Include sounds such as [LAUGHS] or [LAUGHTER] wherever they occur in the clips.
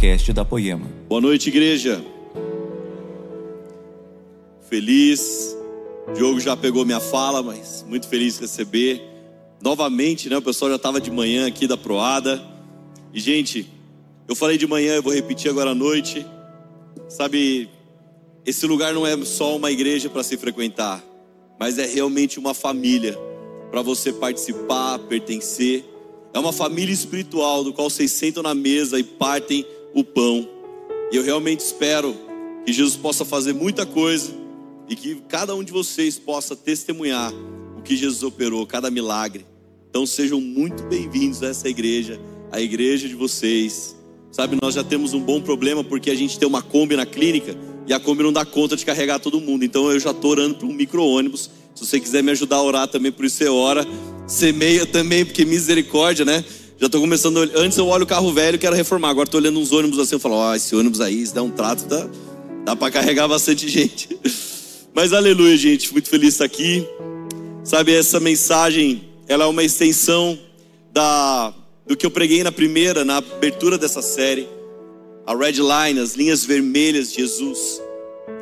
podcast da Poema. Boa noite, igreja. Feliz. Diogo já pegou minha fala, mas muito feliz de receber. Novamente, né? O pessoal já estava de manhã aqui da Proada. E, gente, eu falei de manhã, eu vou repetir agora à noite. Sabe, esse lugar não é só uma igreja para se frequentar, mas é realmente uma família para você participar, pertencer. É uma família espiritual do qual vocês sentam na mesa e partem o pão. E eu realmente espero que Jesus possa fazer muita coisa e que cada um de vocês possa testemunhar o que Jesus operou, cada milagre. Então sejam muito bem-vindos a essa igreja, a igreja de vocês. Sabe, nós já temos um bom problema porque a gente tem uma Kombi na clínica e a Kombi não dá conta de carregar todo mundo. Então eu já estou orando para um micro-ônibus. Se você quiser me ajudar a orar também, por isso você ora. Semeia também, porque misericórdia, né? Já estou começando. Antes eu olho o carro velho quero reformar. Agora estou olhando uns ônibus assim. Eu falo, ó, oh, esse ônibus aí, se der um trato, dá, dá para carregar bastante [LAUGHS] gente. Mas aleluia, gente. Muito feliz de estar aqui. Sabe, essa mensagem, ela é uma extensão da, do que eu preguei na primeira, na abertura dessa série. A red line, as linhas vermelhas de Jesus.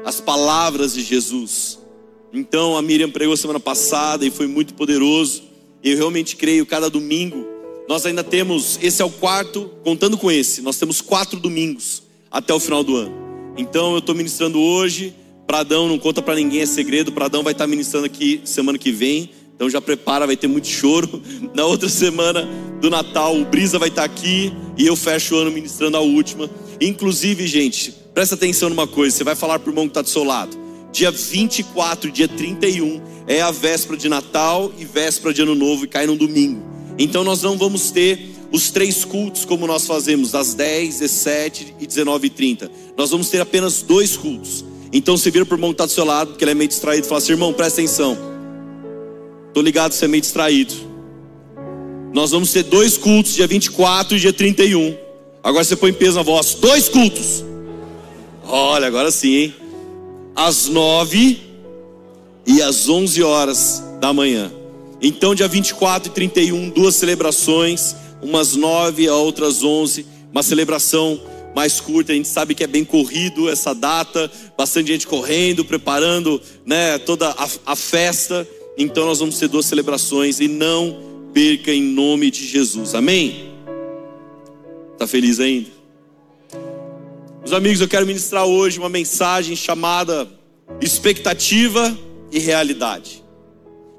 As palavras de Jesus. Então a Miriam pregou semana passada e foi muito poderoso. Eu realmente creio, cada domingo, nós ainda temos, esse é o quarto, contando com esse, nós temos quatro domingos até o final do ano. Então eu estou ministrando hoje, Pradão não conta para ninguém, é segredo, Pradão vai estar tá ministrando aqui semana que vem. Então já prepara, vai ter muito choro. [LAUGHS] Na outra semana do Natal, o Brisa vai estar tá aqui e eu fecho o ano ministrando a última. Inclusive, gente, presta atenção numa coisa, você vai falar pro irmão que está do seu lado. Dia 24, dia 31 é a véspera de Natal e véspera de Ano Novo e cai no domingo. Então nós não vamos ter os três cultos como nós fazemos, das 10, 17 e 19 e 30. Nós vamos ter apenas dois cultos. Então você vira para o irmão que está do seu lado, porque ele é meio distraído, fala assim: irmão, presta atenção. Estou ligado, você é meio distraído. Nós vamos ter dois cultos, dia 24 e dia 31. Agora você põe peso na voz: dois cultos. Olha, agora sim, hein? às nove e às onze horas da manhã. Então, dia 24 e 31, duas celebrações, umas nove e outras onze, uma celebração mais curta. A gente sabe que é bem corrido essa data, bastante gente correndo, preparando, né, toda a, a festa. Então, nós vamos ter duas celebrações e não perca em nome de Jesus. Amém? Tá feliz ainda? Meus amigos, eu quero ministrar hoje uma mensagem chamada expectativa e realidade.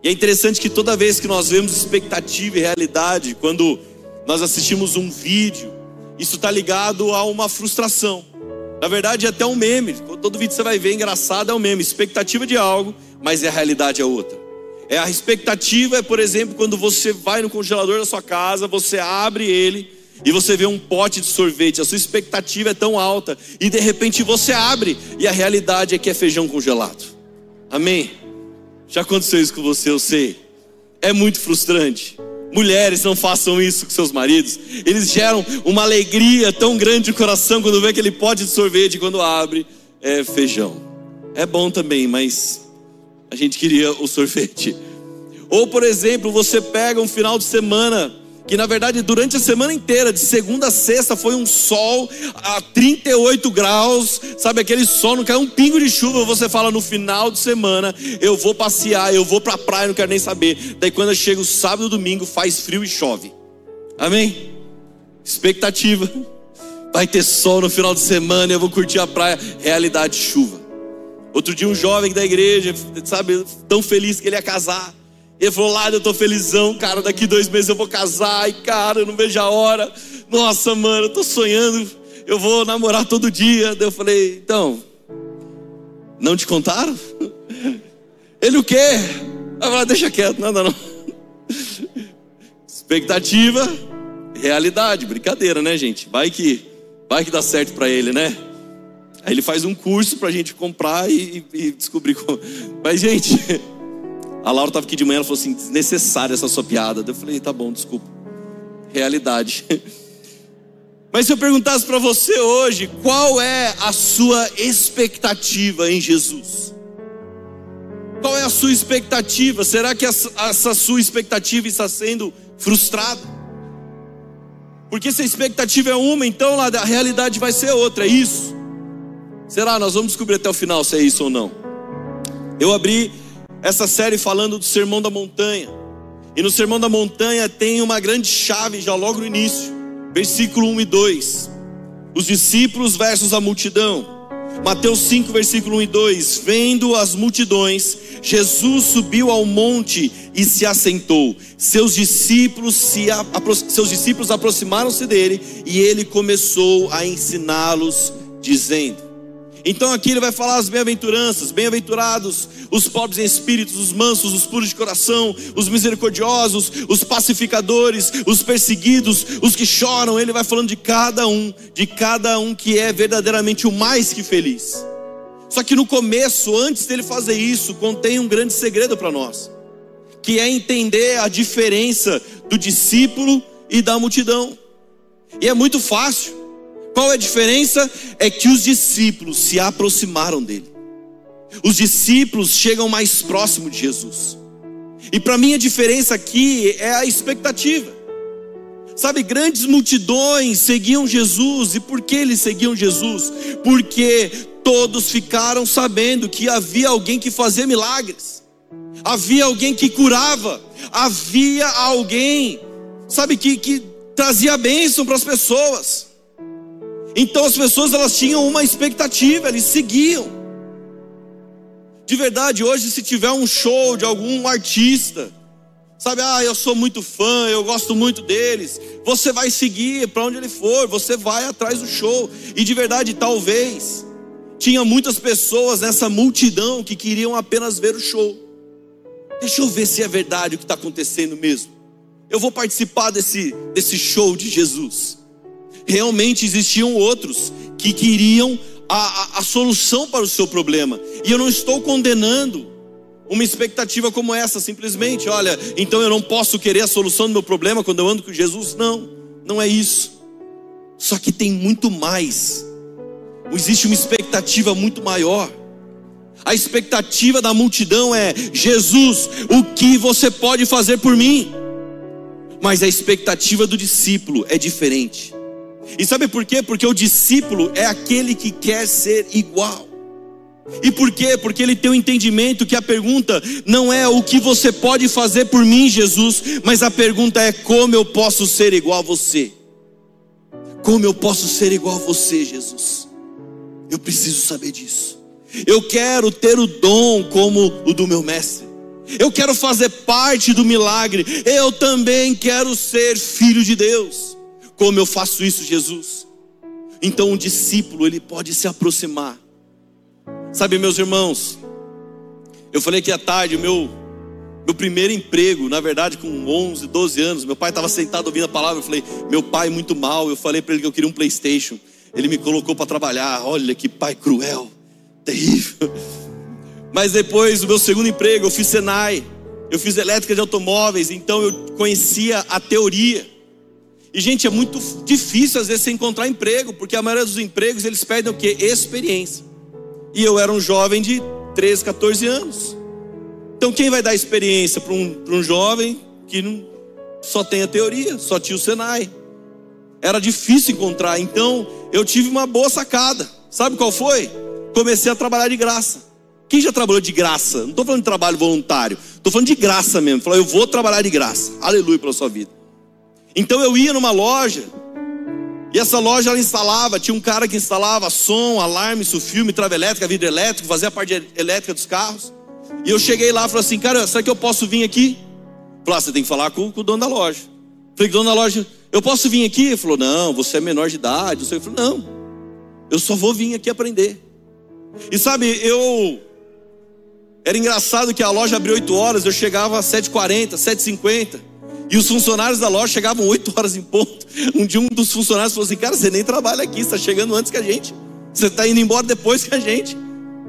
E é interessante que toda vez que nós vemos expectativa e realidade, quando nós assistimos um vídeo, isso está ligado a uma frustração. Na verdade, é até um meme. Todo vídeo você vai ver engraçado é um meme. Expectativa de algo, mas a realidade é outra. É a expectativa é, por exemplo, quando você vai no congelador da sua casa, você abre ele e você vê um pote de sorvete, a sua expectativa é tão alta, e de repente você abre, e a realidade é que é feijão congelado. Amém? Já aconteceu isso com você, eu sei. É muito frustrante. Mulheres, não façam isso com seus maridos. Eles geram uma alegria tão grande no coração quando vê aquele pote de sorvete, quando abre, é feijão. É bom também, mas a gente queria o sorvete. Ou, por exemplo, você pega um final de semana que na verdade durante a semana inteira, de segunda a sexta, foi um sol a 38 graus, sabe aquele sol, não caiu um pingo de chuva. Você fala no final de semana, eu vou passear, eu vou para a praia, não quero nem saber. Daí quando chega o sábado e domingo, faz frio e chove. Amém? Expectativa. Vai ter sol no final de semana, eu vou curtir a praia. Realidade, chuva. Outro dia, um jovem da igreja, sabe, tão feliz que ele ia casar. Ele falou, lá eu tô felizão, cara, daqui dois meses eu vou casar, e cara, eu não vejo a hora. Nossa, mano, eu tô sonhando, eu vou namorar todo dia. Daí eu falei, então, não te contaram? [LAUGHS] Ele o quê? Eu falei, deixa quieto, nada não. Expectativa, realidade, brincadeira, né, gente? Vai que, vai que dá certo para ele, né? Aí ele faz um curso pra gente comprar e, e descobrir como. Mas, gente. [LAUGHS] A Laura estava aqui de manhã, ela falou assim: desnecessária essa sua piada. Eu falei: tá bom, desculpa. Realidade. [LAUGHS] Mas se eu perguntasse para você hoje, qual é a sua expectativa em Jesus? Qual é a sua expectativa? Será que essa, sua expectativa está sendo frustrada? Porque se a expectativa é uma, então lá a realidade vai ser outra, é isso. Será? Nós vamos descobrir até o final se é isso ou não. Eu abri essa série falando do Sermão da Montanha. E no Sermão da Montanha tem uma grande chave já logo no início, versículo 1 e 2. Os discípulos versus a multidão. Mateus 5, versículo 1 e 2: Vendo as multidões, Jesus subiu ao monte e se assentou. Seus discípulos se seus discípulos aproximaram-se dele e ele começou a ensiná-los dizendo: então aqui ele vai falar as bem-aventuranças, bem-aventurados os pobres em espírito, os mansos, os puros de coração, os misericordiosos, os pacificadores, os perseguidos, os que choram. Ele vai falando de cada um, de cada um que é verdadeiramente o mais que feliz. Só que no começo, antes dele fazer isso, contém um grande segredo para nós, que é entender a diferença do discípulo e da multidão. E é muito fácil. Qual é a diferença? É que os discípulos se aproximaram dele. Os discípulos chegam mais próximo de Jesus. E para mim a diferença aqui é a expectativa. Sabe, grandes multidões seguiam Jesus. E por que eles seguiam Jesus? Porque todos ficaram sabendo que havia alguém que fazia milagres. Havia alguém que curava. Havia alguém, sabe, que, que trazia bênção para as pessoas. Então as pessoas elas tinham uma expectativa, eles seguiam. De verdade, hoje se tiver um show de algum artista, sabe, ah, eu sou muito fã, eu gosto muito deles, você vai seguir para onde ele for, você vai atrás do show. E de verdade, talvez tinha muitas pessoas nessa multidão que queriam apenas ver o show. Deixa eu ver se é verdade o que está acontecendo mesmo. Eu vou participar desse, desse show de Jesus realmente existiam outros que queriam a, a, a, solução para o seu problema. E eu não estou condenando uma expectativa como essa, simplesmente, olha, então eu não posso querer a solução do meu problema quando eu ando com Jesus. Não, não é isso. Só que tem muito mais. Existe uma expectativa muito maior. A expectativa da multidão é: Jesus, o que você pode fazer por mim? Mas a expectativa do discípulo é diferente. E sabe por quê? Porque o discípulo é aquele que quer ser igual. E por quê? Porque ele tem o um entendimento que a pergunta não é o que você pode fazer por mim, Jesus, mas a pergunta é como eu posso ser igual a você. Como eu posso ser igual a você, Jesus? Eu preciso saber disso. Eu quero ter o dom como o do meu mestre. Eu quero fazer parte do milagre. Eu também quero ser filho de Deus. Como eu faço isso, Jesus? Então, um discípulo, ele pode se aproximar. Sabe, meus irmãos, eu falei que à tarde, meu, meu primeiro emprego, na verdade, com 11, 12 anos, meu pai estava sentado ouvindo a palavra. Eu falei, meu pai, muito mal. Eu falei para ele que eu queria um PlayStation. Ele me colocou para trabalhar. Olha que pai cruel, terrível. [LAUGHS] Mas depois, o meu segundo emprego, eu fiz Senai. Eu fiz elétrica de automóveis, então eu conhecia a teoria. E gente, é muito difícil às vezes você encontrar emprego, porque a maioria dos empregos eles pedem o que? Experiência. E eu era um jovem de 13, 14 anos. Então quem vai dar experiência para um, um jovem que não, só tem a teoria, só tinha o Senai? Era difícil encontrar, então eu tive uma boa sacada. Sabe qual foi? Comecei a trabalhar de graça. Quem já trabalhou de graça? Não estou falando de trabalho voluntário, estou falando de graça mesmo. Falei, eu vou trabalhar de graça. Aleluia pela sua vida. Então eu ia numa loja, e essa loja ela instalava, tinha um cara que instalava som, alarme, filme, trava elétrica, vidro elétrico, fazia a parte elétrica dos carros. E eu cheguei lá e falei assim, cara, será que eu posso vir aqui? Falei, ah, você tem que falar com, com o dono da loja. Falei, dono da loja, eu posso vir aqui? Ele falou, não, você é menor de idade. Eu falei, não, eu só vou vir aqui aprender. E sabe, eu. Era engraçado que a loja abriu 8 horas, eu chegava às 7h40, 7h50. E os funcionários da loja chegavam 8 horas em ponto. Um dia um dos funcionários falou assim: Cara, você nem trabalha aqui, está chegando antes que a gente. Você está indo embora depois que a gente.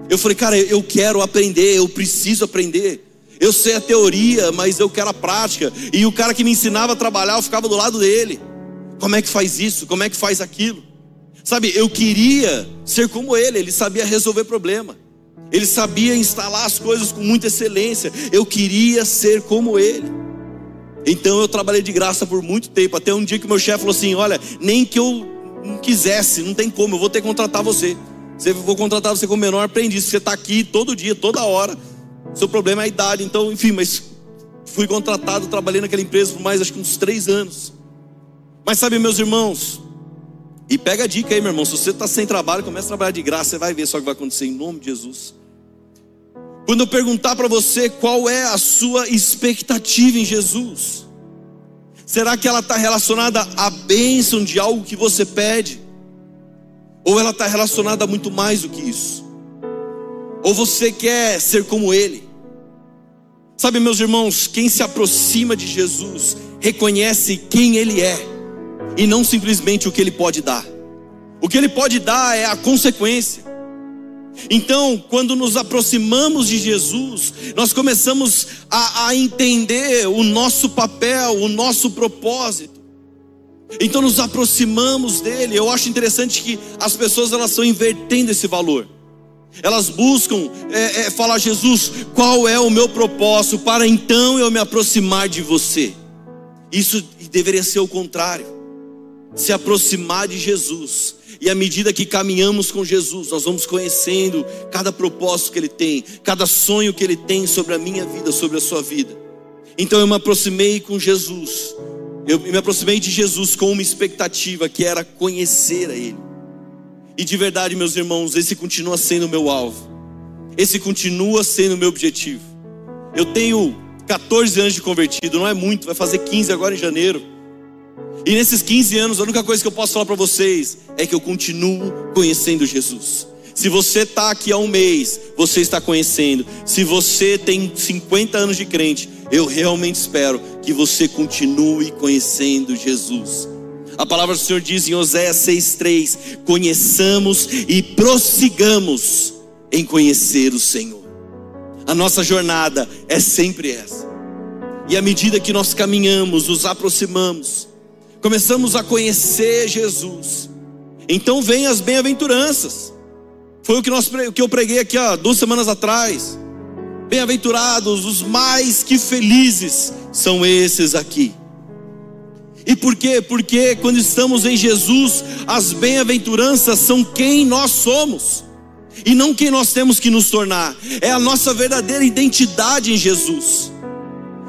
Eu falei, cara, eu quero aprender, eu preciso aprender. Eu sei a teoria, mas eu quero a prática. E o cara que me ensinava a trabalhar, eu ficava do lado dele. Como é que faz isso? Como é que faz aquilo? Sabe, eu queria ser como ele, ele sabia resolver problema. Ele sabia instalar as coisas com muita excelência. Eu queria ser como ele. Então eu trabalhei de graça por muito tempo, até um dia que meu chefe falou assim: Olha, nem que eu quisesse, não tem como, eu vou ter que contratar você. Você vou contratar você como menor aprendiz. Você está aqui todo dia, toda hora. Seu problema é a idade, então, enfim, mas fui contratado, trabalhei naquela empresa por mais acho que uns três anos. Mas sabe, meus irmãos, e pega a dica aí, meu irmão. Se você está sem trabalho, começa a trabalhar de graça, você vai ver só o que vai acontecer em nome de Jesus. Quando eu perguntar para você qual é a sua expectativa em Jesus, será que ela está relacionada à bênção de algo que você pede? Ou ela está relacionada a muito mais do que isso? Ou você quer ser como Ele? Sabe, meus irmãos, quem se aproxima de Jesus reconhece quem Ele é e não simplesmente o que Ele pode dar. O que Ele pode dar é a consequência. Então, quando nos aproximamos de Jesus, nós começamos a, a entender o nosso papel, o nosso propósito. Então, nos aproximamos dele. Eu acho interessante que as pessoas elas estão invertendo esse valor. Elas buscam é, é, falar, Jesus, qual é o meu propósito para então eu me aproximar de você? Isso deveria ser o contrário. Se aproximar de Jesus e à medida que caminhamos com Jesus, nós vamos conhecendo cada propósito que Ele tem, cada sonho que Ele tem sobre a minha vida, sobre a sua vida. Então eu me aproximei com Jesus, eu me aproximei de Jesus com uma expectativa que era conhecer a Ele. E de verdade, meus irmãos, esse continua sendo o meu alvo, esse continua sendo o meu objetivo. Eu tenho 14 anos de convertido, não é muito, vai fazer 15 agora em janeiro. E nesses 15 anos, a única coisa que eu posso falar para vocês é que eu continuo conhecendo Jesus. Se você está aqui há um mês, você está conhecendo. Se você tem 50 anos de crente, eu realmente espero que você continue conhecendo Jesus. A palavra do Senhor diz em Oséias 6,3: Conheçamos e prossigamos em conhecer o Senhor. A nossa jornada é sempre essa. E à medida que nós caminhamos, nos aproximamos, começamos a conhecer Jesus. Então vem as bem-aventuranças. Foi o que, nós, o que eu preguei aqui há duas semanas atrás. Bem-aventurados, os mais que felizes são esses aqui. E por quê? Porque quando estamos em Jesus, as bem-aventuranças são quem nós somos, e não quem nós temos que nos tornar, é a nossa verdadeira identidade em Jesus.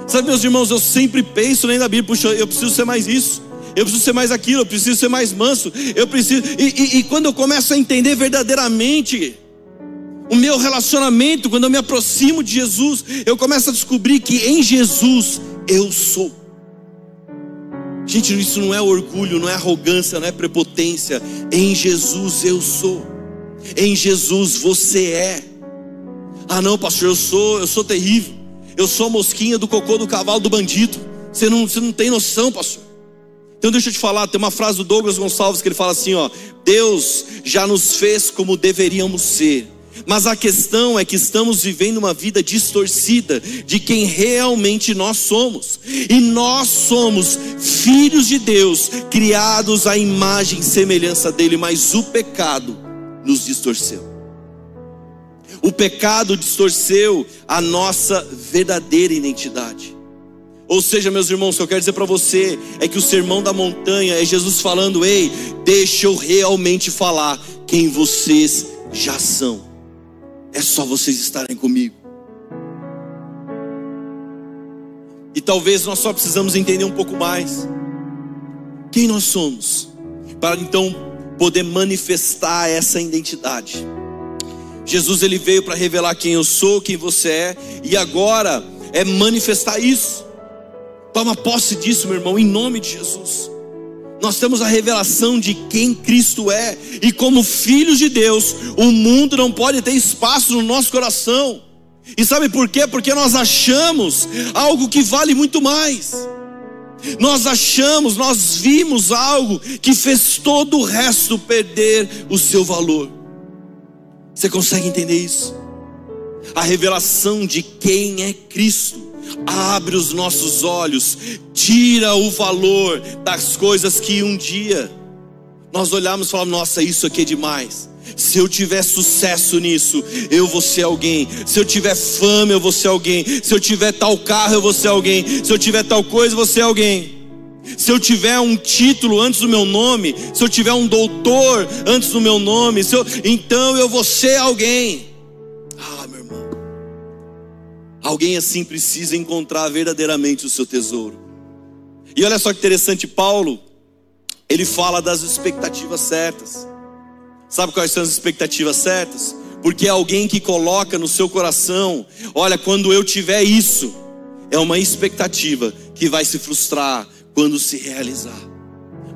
Sabe, meus irmãos, eu sempre penso nem na Bíblia, puxa, eu preciso ser mais isso eu preciso ser mais aquilo, eu preciso ser mais manso, eu preciso. E, e, e quando eu começo a entender verdadeiramente o meu relacionamento, quando eu me aproximo de Jesus, eu começo a descobrir que em Jesus eu sou. Gente, isso não é orgulho, não é arrogância, não é prepotência. Em Jesus eu sou. Em Jesus você é. Ah, não, pastor, eu sou, eu sou terrível. Eu sou a mosquinha do cocô do cavalo do bandido. Você não, você não tem noção, pastor. Então deixa eu te falar, tem uma frase do Douglas Gonçalves que ele fala assim, ó: Deus já nos fez como deveríamos ser. Mas a questão é que estamos vivendo uma vida distorcida de quem realmente nós somos. E nós somos filhos de Deus, criados à imagem e semelhança dele, mas o pecado nos distorceu. O pecado distorceu a nossa verdadeira identidade. Ou seja, meus irmãos, o que eu quero dizer para você é que o sermão da montanha é Jesus falando: ei, deixa eu realmente falar quem vocês já são. É só vocês estarem comigo. E talvez nós só precisamos entender um pouco mais quem nós somos, para então poder manifestar essa identidade. Jesus ele veio para revelar quem eu sou, quem você é, e agora é manifestar isso. Toma posse disso, meu irmão, em nome de Jesus. Nós temos a revelação de quem Cristo é, e como filhos de Deus, o mundo não pode ter espaço no nosso coração. E sabe por quê? Porque nós achamos algo que vale muito mais. Nós achamos, nós vimos algo que fez todo o resto perder o seu valor. Você consegue entender isso? A revelação de quem é Cristo abre os nossos olhos, tira o valor das coisas que um dia nós olhamos e falamos: nossa, isso aqui é demais. Se eu tiver sucesso nisso, eu vou ser alguém. Se eu tiver fama, eu vou ser alguém. Se eu tiver tal carro, eu vou ser alguém. Se eu tiver tal coisa, eu vou ser alguém. Se eu tiver um título antes do meu nome, se eu tiver um doutor antes do meu nome, eu, então eu vou ser alguém. Alguém assim precisa encontrar verdadeiramente o seu tesouro. E olha só que interessante, Paulo, ele fala das expectativas certas. Sabe quais são as expectativas certas? Porque é alguém que coloca no seu coração: olha, quando eu tiver isso, é uma expectativa que vai se frustrar quando se realizar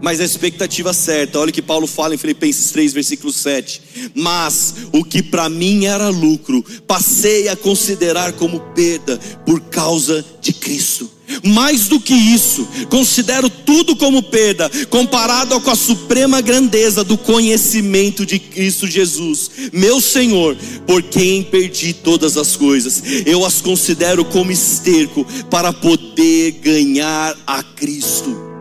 mas a expectativa certa. Olha o que Paulo fala em Filipenses 3, versículo 7. Mas o que para mim era lucro, passei a considerar como perda por causa de Cristo. Mais do que isso, considero tudo como perda, comparado com a suprema grandeza do conhecimento de Cristo Jesus, meu Senhor, por quem perdi todas as coisas. Eu as considero como esterco para poder ganhar a Cristo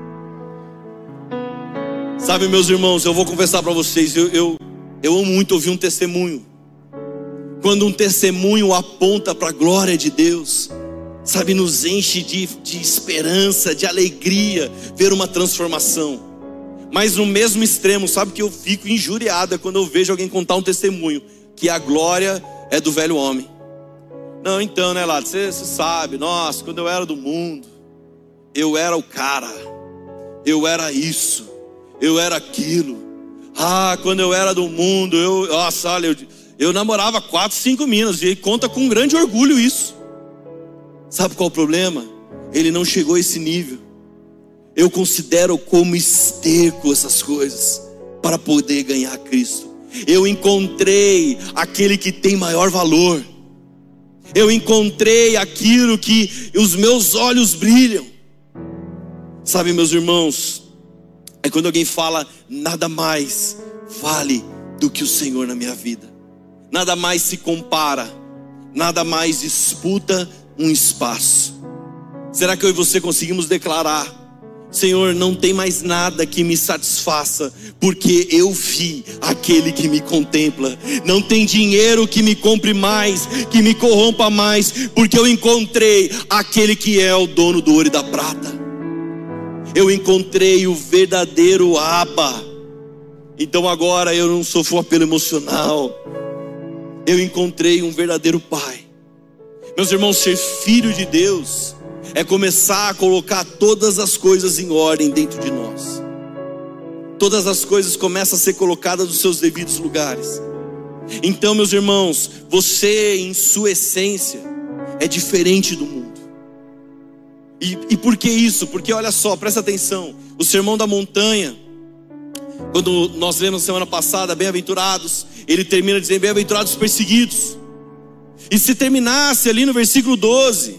Sabe, meus irmãos, eu vou confessar para vocês, eu, eu, eu amo muito ouvir um testemunho. Quando um testemunho aponta para a glória de Deus, sabe, nos enche de, de esperança, de alegria, ver uma transformação. Mas no mesmo extremo, sabe que eu fico injuriada quando eu vejo alguém contar um testemunho que a glória é do velho homem. Não, então, né, Lado, você, você sabe, nossa, quando eu era do mundo, eu era o cara, eu era isso eu era aquilo. Ah, quando eu era do mundo, eu, nossa, olha, eu, eu namorava quatro, cinco minas, e ele conta com grande orgulho isso. Sabe qual é o problema? Ele não chegou a esse nível. Eu considero como esterco essas coisas para poder ganhar Cristo. Eu encontrei aquele que tem maior valor. Eu encontrei aquilo que os meus olhos brilham. Sabe, meus irmãos, é quando alguém fala, nada mais vale do que o Senhor na minha vida, nada mais se compara, nada mais disputa um espaço. Será que eu e você conseguimos declarar? Senhor, não tem mais nada que me satisfaça, porque eu vi aquele que me contempla. Não tem dinheiro que me compre mais, que me corrompa mais, porque eu encontrei aquele que é o dono do ouro e da prata eu encontrei o verdadeiro Abba. Então agora eu não sofro apelo emocional. Eu encontrei um verdadeiro Pai. Meus irmãos, ser filho de Deus é começar a colocar todas as coisas em ordem dentro de nós. Todas as coisas começam a ser colocadas nos seus devidos lugares. Então, meus irmãos, você em sua essência é diferente do mundo. E, e por que isso? Porque olha só, presta atenção. O sermão da montanha, quando nós lemos semana passada, bem-aventurados, ele termina dizendo: bem-aventurados perseguidos. E se terminasse ali no versículo 12,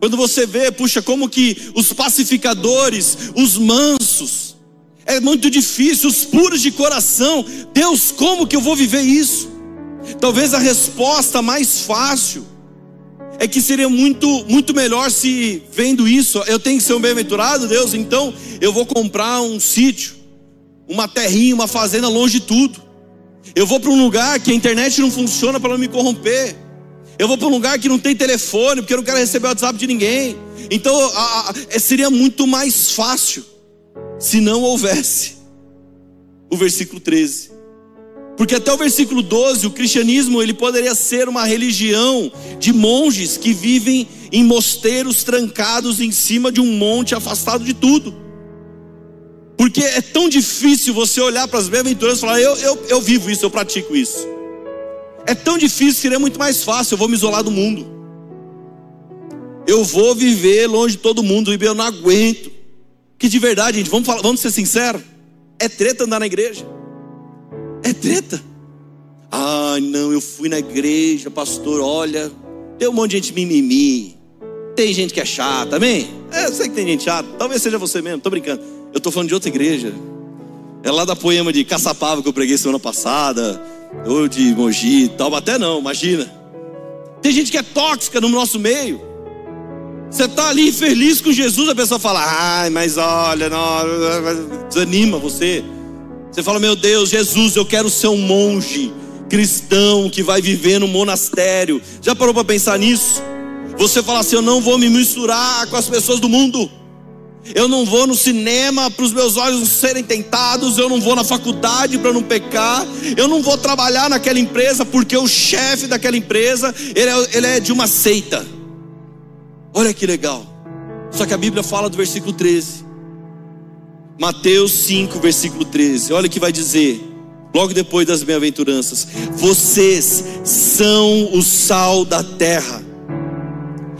quando você vê, puxa, como que os pacificadores, os mansos, é muito difícil, os puros de coração, Deus, como que eu vou viver isso? Talvez a resposta mais fácil é que seria muito, muito melhor se vendo isso, eu tenho que ser um bem-aventurado, Deus, então eu vou comprar um sítio, uma terrinha, uma fazenda longe de tudo. Eu vou para um lugar que a internet não funciona para não me corromper. Eu vou para um lugar que não tem telefone, porque eu não quero receber o WhatsApp de ninguém. Então a, a, é, seria muito mais fácil se não houvesse o versículo 13. Porque até o versículo 12, o cristianismo ele poderia ser uma religião de monges que vivem em mosteiros trancados em cima de um monte afastado de tudo. Porque é tão difícil você olhar para as bem-aventuranças e falar, eu, eu, eu vivo isso, eu pratico isso. É tão difícil, seria muito mais fácil, eu vou me isolar do mundo. Eu vou viver longe de todo mundo, eu não aguento. Que de verdade, gente, vamos, falar, vamos ser sinceros, é treta andar na igreja. É treta. Ah, não, eu fui na igreja, pastor, olha, tem um monte de gente mimimi. Tem gente que é chata, amém? É, eu sei que tem gente chata, talvez seja você mesmo, tô brincando. Eu tô falando de outra igreja. É lá da poema de Caçapava que eu preguei semana passada, ou de Mogi e tal, até não, imagina. Tem gente que é tóxica no nosso meio. Você está ali feliz com Jesus, a pessoa fala, ai, mas olha, não, desanima você. Você fala, meu Deus, Jesus, eu quero ser um monge cristão que vai viver no monastério. Já parou para pensar nisso? Você fala assim: eu não vou me misturar com as pessoas do mundo. Eu não vou no cinema para os meus olhos serem tentados, eu não vou na faculdade para não pecar, eu não vou trabalhar naquela empresa porque o chefe daquela empresa ele é, ele é de uma seita. Olha que legal. Só que a Bíblia fala do versículo 13. Mateus 5, versículo 13. Olha o que vai dizer, logo depois das bem-aventuranças: Vocês são o sal da terra.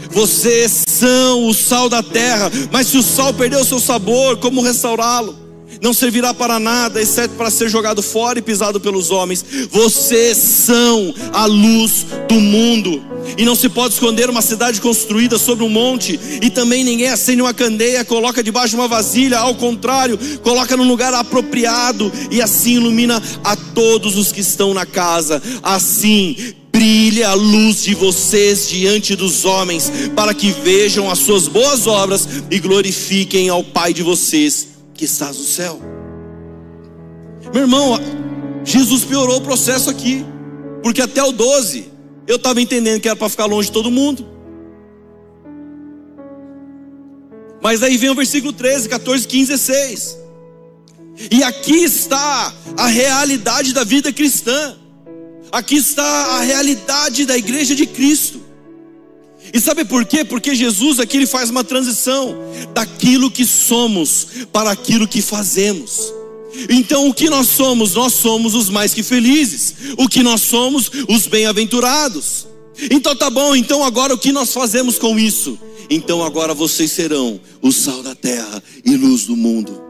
Vocês são o sal da terra, mas se o sal perdeu o seu sabor, como restaurá-lo? Não servirá para nada, exceto para ser jogado fora e pisado pelos homens. Vocês são a luz do mundo. E não se pode esconder uma cidade construída sobre um monte, e também ninguém acende uma candeia, coloca debaixo de uma vasilha, ao contrário, coloca num lugar apropriado, e assim ilumina a todos os que estão na casa. Assim, brilhe a luz de vocês diante dos homens, para que vejam as suas boas obras e glorifiquem ao Pai de vocês que estás no céu. Meu irmão, Jesus piorou o processo aqui, porque até o 12 eu estava entendendo que era para ficar longe de todo mundo. Mas aí vem o versículo 13, 14, 15, 16. E aqui está a realidade da vida cristã. Aqui está a realidade da igreja de Cristo. E sabe por quê? Porque Jesus aqui ele faz uma transição daquilo que somos para aquilo que fazemos. Então, o que nós somos? Nós somos os mais que felizes. O que nós somos? Os bem-aventurados. Então, tá bom. Então, agora o que nós fazemos com isso? Então, agora vocês serão o sal da terra e luz do mundo.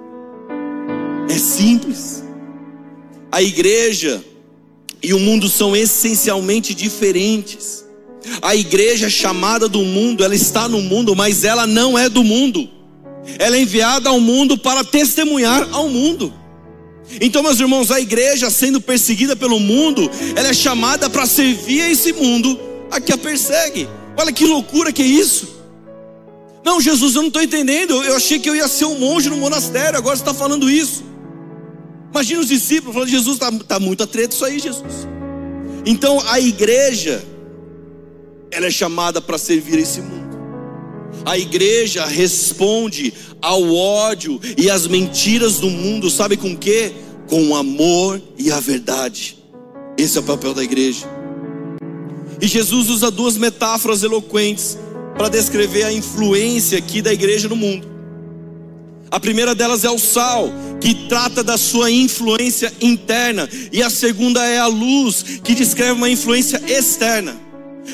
É simples. A igreja e o mundo são essencialmente diferentes. A igreja chamada do mundo, ela está no mundo, mas ela não é do mundo. Ela é enviada ao mundo para testemunhar ao mundo. Então, meus irmãos, a igreja sendo perseguida pelo mundo, ela é chamada para servir a esse mundo a que a persegue. Olha que loucura que é isso. Não, Jesus, eu não estou entendendo. Eu achei que eu ia ser um monge no monastério, agora você está falando isso. Imagina os discípulos falando: Jesus, está tá muito atrito isso aí, Jesus. Então a igreja, ela é chamada para servir esse mundo. A igreja responde ao ódio e às mentiras do mundo, sabe com que? Com o amor e a verdade. Esse é o papel da igreja. E Jesus usa duas metáforas eloquentes para descrever a influência aqui da igreja no mundo. A primeira delas é o sal, que trata da sua influência interna, e a segunda é a luz, que descreve uma influência externa.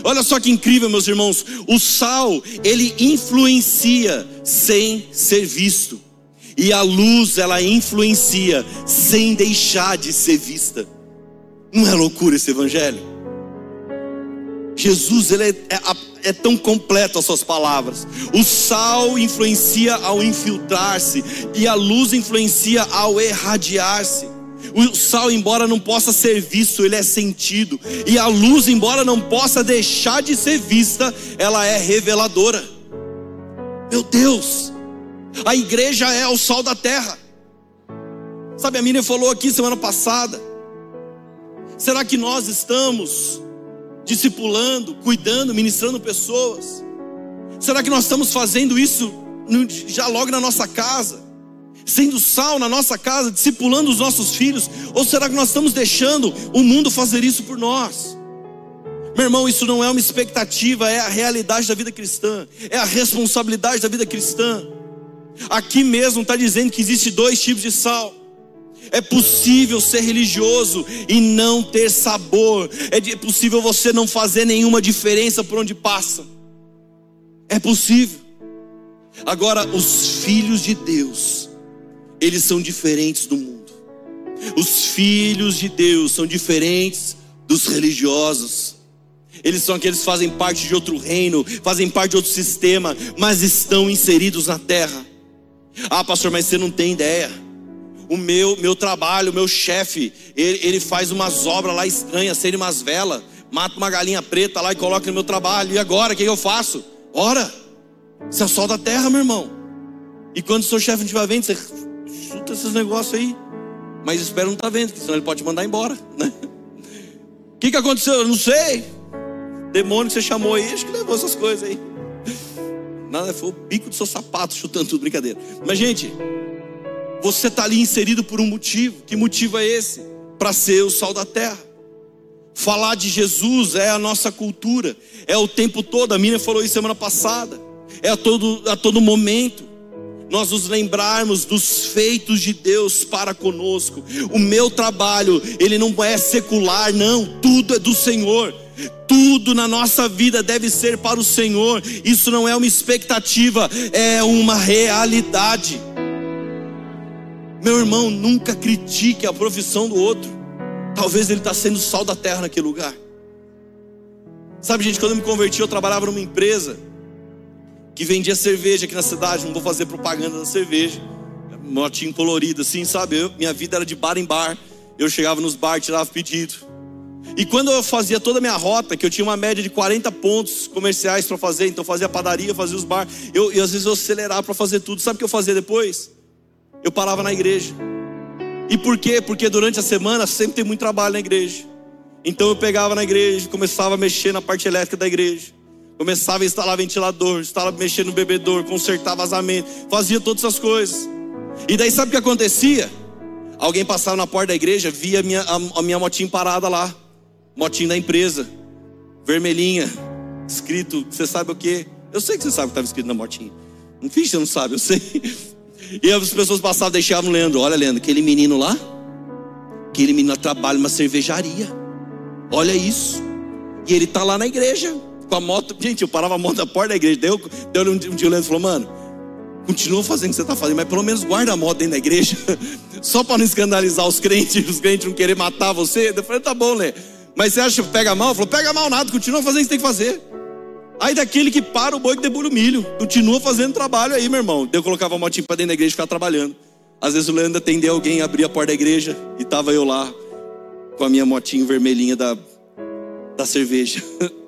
Olha só que incrível, meus irmãos. O sal, ele influencia sem ser visto. E a luz, ela influencia sem deixar de ser vista. Não é loucura esse evangelho? Jesus, ele é, é, é tão completo as suas palavras. O sal influencia ao infiltrar-se, e a luz influencia ao irradiar-se. O sal, embora não possa ser visto, ele é sentido. E a luz, embora não possa deixar de ser vista, ela é reveladora. Meu Deus, a igreja é o sal da terra. Sabe, a Miriam falou aqui semana passada. Será que nós estamos discipulando, cuidando, ministrando pessoas? Será que nós estamos fazendo isso já logo na nossa casa? Sendo sal na nossa casa, discipulando os nossos filhos? Ou será que nós estamos deixando o mundo fazer isso por nós? Meu irmão, isso não é uma expectativa, é a realidade da vida cristã, é a responsabilidade da vida cristã. Aqui mesmo está dizendo que existe dois tipos de sal. É possível ser religioso e não ter sabor. É possível você não fazer nenhuma diferença por onde passa. É possível. Agora, os filhos de Deus, eles são diferentes do mundo. Os filhos de Deus são diferentes dos religiosos. Eles são aqueles que fazem parte de outro reino, fazem parte de outro sistema, mas estão inseridos na terra. Ah, pastor, mas você não tem ideia o meu, meu trabalho, o meu chefe, ele, ele faz umas obras lá estranhas, acende umas velas, mata uma galinha preta lá e coloca no meu trabalho. E agora, o que eu faço? Ora, você é o sol da terra, meu irmão. E quando o seu chefe não estiver vendo, você esses negócios aí. Mas espero não estar tá vendo, senão ele pode te mandar embora, né? O que, que aconteceu? Eu não sei. Demônio que você chamou aí, acho que levou essas coisas aí. Nada, foi o bico do seu sapato chutando tudo, brincadeira. Mas, gente, você está ali inserido por um motivo. Que motivo é esse? Para ser o sal da terra. Falar de Jesus é a nossa cultura, é o tempo todo. A Miriam falou isso semana passada. É a todo, a todo momento. Nós nos lembrarmos dos feitos de Deus para conosco. O meu trabalho, ele não é secular, não, tudo é do Senhor. Tudo na nossa vida deve ser para o Senhor. Isso não é uma expectativa, é uma realidade. Meu irmão, nunca critique a profissão do outro. Talvez ele está sendo sal da terra naquele lugar. Sabe, gente, quando eu me converti, eu trabalhava numa empresa que vendia cerveja aqui na cidade. Não vou fazer propaganda da cerveja. Motinho colorido, assim, sabe? Eu, minha vida era de bar em bar. Eu chegava nos bar, tirava pedido. E quando eu fazia toda a minha rota, que eu tinha uma média de 40 pontos comerciais para fazer, então eu fazia padaria, fazia os bar, eu, e às vezes eu acelerava para fazer tudo. Sabe o que eu fazia depois? Eu parava na igreja. E por quê? Porque durante a semana sempre tem muito trabalho na igreja. Então eu pegava na igreja, começava a mexer na parte elétrica da igreja. Começava a instalar ventilador, instalava, mexer no bebedor, consertar vazamento, fazia todas essas coisas. E daí sabe o que acontecia? Alguém passava na porta da igreja, via a minha, a, a minha motinha parada lá. Motinho da empresa, vermelhinha, escrito, você sabe o que? Eu sei que você sabe o que estava escrito na motinha. Não fiz, você não sabe, eu sei. [LAUGHS] E as pessoas passavam, deixavam Leandro. Olha, Leandro, aquele menino lá, aquele menino trabalha numa cervejaria. Olha isso. E ele tá lá na igreja, com a moto. Gente, eu parava a moto na porta da igreja. Deu, deu um, um dia o Leandro falou, mano, continua fazendo o que você está fazendo, mas pelo menos guarda a moto dentro da igreja. [LAUGHS] Só para não escandalizar os crentes, os crentes não querer matar você. Eu falei, tá bom, Lê. Mas você acha que pega mal? Falou, pega mal nada, continua fazendo o que você tem que fazer. Aí daquele que para o boi que debulha o milho. Continua fazendo trabalho aí, meu irmão. Eu colocava a motinha para dentro da igreja e ficava trabalhando. Às vezes o Leandro atendeu alguém, abria a porta da igreja e tava eu lá com a minha motinha vermelhinha da, da cerveja. [LAUGHS]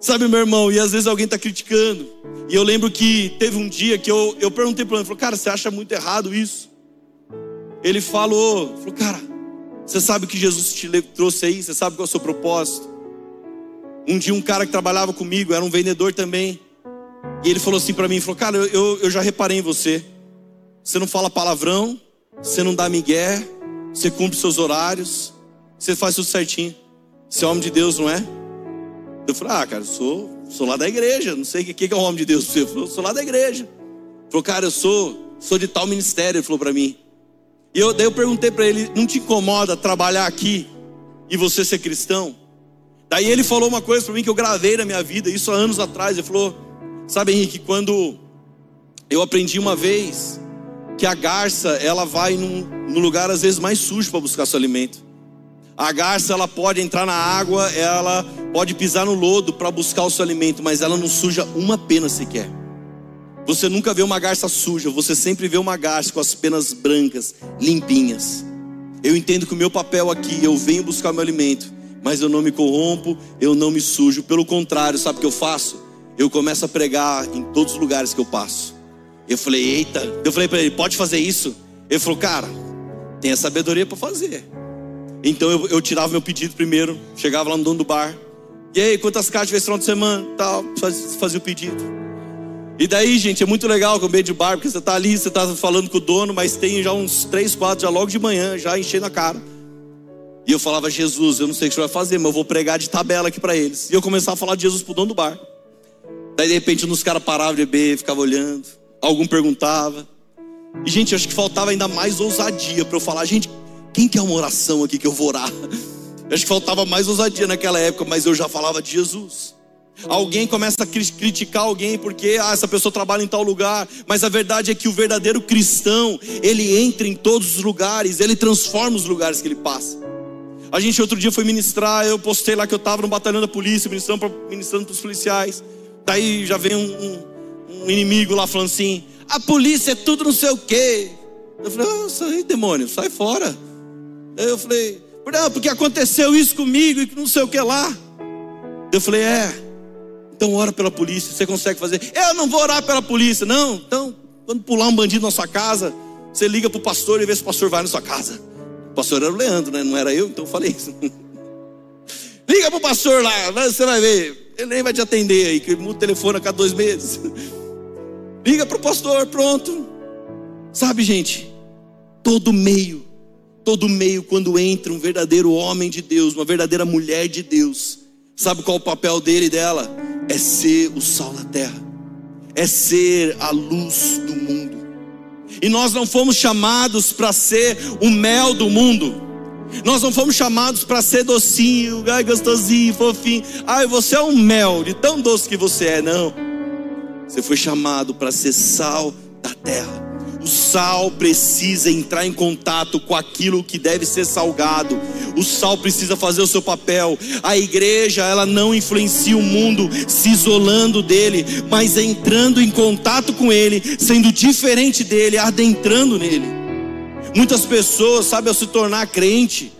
Sabe, meu irmão, e às vezes alguém está criticando. E eu lembro que teve um dia que eu, eu perguntei para ele, falou, cara, você acha muito errado isso? Ele falou, falou, cara, você sabe que Jesus te trouxe aí? Você sabe qual é o seu propósito? Um dia um cara que trabalhava comigo, era um vendedor também. E ele falou assim para mim, falou, cara, eu, eu já reparei em você. Você não fala palavrão, você não dá migué, você cumpre seus horários, você faz tudo certinho. Você é homem de Deus, não é? Eu falei, ah, cara, sou, sou lá da igreja, não sei o que, que é o homem de Deus. Eu falei, sou lá da igreja. Ele falou, cara, eu sou, sou de tal ministério, ele falou para mim. E eu, daí eu perguntei para ele, não te incomoda trabalhar aqui e você ser cristão? Daí ele falou uma coisa para mim que eu gravei na minha vida, isso há anos atrás. Ele falou: Sabe, Henrique, quando eu aprendi uma vez que a garça ela vai num, num lugar às vezes mais sujo para buscar seu alimento. A garça ela pode entrar na água, ela pode pisar no lodo para buscar o seu alimento, mas ela não suja uma pena sequer. Você nunca vê uma garça suja, você sempre vê uma garça com as penas brancas, limpinhas. Eu entendo que o meu papel aqui, eu venho buscar meu alimento mas eu não me corrompo, eu não me sujo. Pelo contrário, sabe o que eu faço? Eu começo a pregar em todos os lugares que eu passo. Eu falei, eita, eu falei para ele, pode fazer isso? Ele falou, cara, tem a sabedoria para fazer. Então eu, eu, tirava meu pedido primeiro, chegava lá no dono do bar. E aí, quantas caixas esse final de semana? Tal, fazia, o pedido. E daí, gente, é muito legal com o meio de bar, porque você está ali, você está falando com o dono, mas tem já uns três, quatro, já logo de manhã, já enchendo a cara. E eu falava, Jesus, eu não sei o que você vai fazer, mas eu vou pregar de tabela aqui para eles. E eu começava a falar de Jesus pro dono do bar. Daí de repente uns caras paravam de beber, ficavam olhando. Algum perguntava. E gente, acho que faltava ainda mais ousadia para eu falar, gente, quem quer uma oração aqui que eu vou orar? Acho que faltava mais ousadia naquela época, mas eu já falava de Jesus. Alguém começa a criticar alguém porque ah, essa pessoa trabalha em tal lugar, mas a verdade é que o verdadeiro cristão, ele entra em todos os lugares, ele transforma os lugares que ele passa. A gente outro dia foi ministrar, eu postei lá que eu estava no batalhão da polícia, ministrando para ministrando os policiais. Daí já vem um, um, um, inimigo lá falando assim: a polícia é tudo não sei o quê. Eu falei: oh, sai, demônio, sai fora. Eu falei: não, porque aconteceu isso comigo e que não sei o que lá. Eu falei: é, então ora pela polícia, você consegue fazer. Eu não vou orar pela polícia, não. Então, quando pular um bandido na sua casa, Você liga para o pastor e vê se o pastor vai na sua casa. O pastor era o Leandro, né? Não era eu, então eu falei isso. [LAUGHS] liga para o pastor lá, você vai ver. Ele nem vai te atender aí, que muda o telefone a cada dois meses. [LAUGHS] liga para o pastor, pronto. Sabe, gente, todo meio, todo meio, quando entra um verdadeiro homem de Deus, uma verdadeira mulher de Deus, sabe qual o papel dele e dela? É ser o sal da terra, é ser a luz do mundo. E nós não fomos chamados para ser o mel do mundo. Nós não fomos chamados para ser docinho, ai, gostosinho, fofinho. Ai, você é um mel, de tão doce que você é, não. Você foi chamado para ser sal da terra. O sal precisa entrar em contato com aquilo que deve ser salgado. O sal precisa fazer o seu papel. A igreja, ela não influencia o mundo se isolando dele, mas entrando em contato com ele, sendo diferente dele, adentrando nele. Muitas pessoas, sabe, ao se tornar crente,